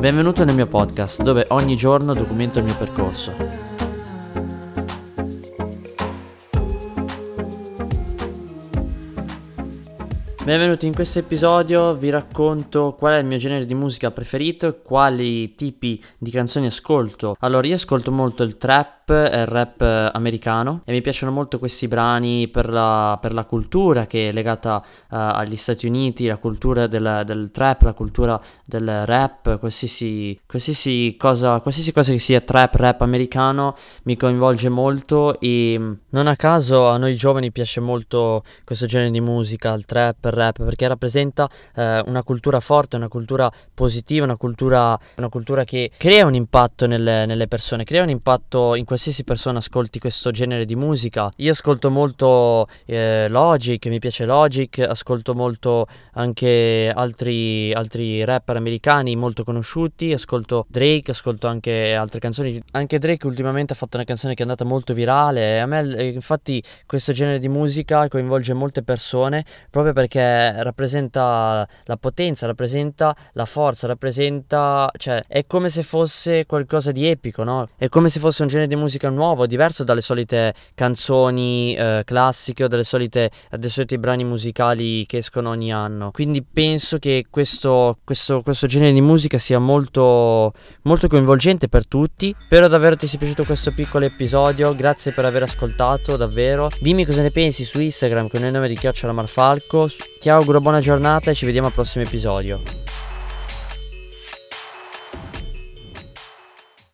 Benvenuto nel mio podcast dove ogni giorno documento il mio percorso. Benvenuti in questo episodio, vi racconto qual è il mio genere di musica preferito e quali tipi di canzoni ascolto. Allora, io ascolto molto il trap e il rap americano. E mi piacciono molto questi brani per la, per la cultura che è legata uh, agli Stati Uniti, la cultura del, del, trap, la cultura del rap, qualsiasi, qualsiasi, cosa, qualsiasi cosa che sia trap, rap americano mi coinvolge molto e non a caso a noi giovani piace molto questo genere di musica, il trap, il rap, perché rappresenta eh, una cultura forte, una cultura positiva, una cultura, una cultura che crea un impatto nelle, nelle persone, crea un impatto in qualsiasi persona ascolti questo genere di musica. Io ascolto molto eh, Logic, mi piace Logic, ascolto molto anche altri, altri rapper americani molto conosciuti, ascolto Drake, ascolto anche altre canzoni. Anche Drake ultimamente ha fatto una canzone che è andata molto virale. A me infatti questo genere di musica coinvolge molte persone proprio perché rappresenta la potenza, rappresenta la forza, rappresenta, cioè è come se fosse qualcosa di epico, no? È come se fosse un genere di musica nuovo, diverso dalle solite canzoni eh, classiche o dalle solite, dai soliti brani musicali che escono ogni anno. Quindi penso che questo, questo, questo genere di musica sia molto, molto coinvolgente per tutti. Spero davvero ti sia piaciuto questo piccolo episodio, grazie per aver ascoltato davvero. Dimmi cosa ne pensi su Instagram con il nome di Chiocciola Marfalco ti auguro buona giornata e ci vediamo al prossimo episodio.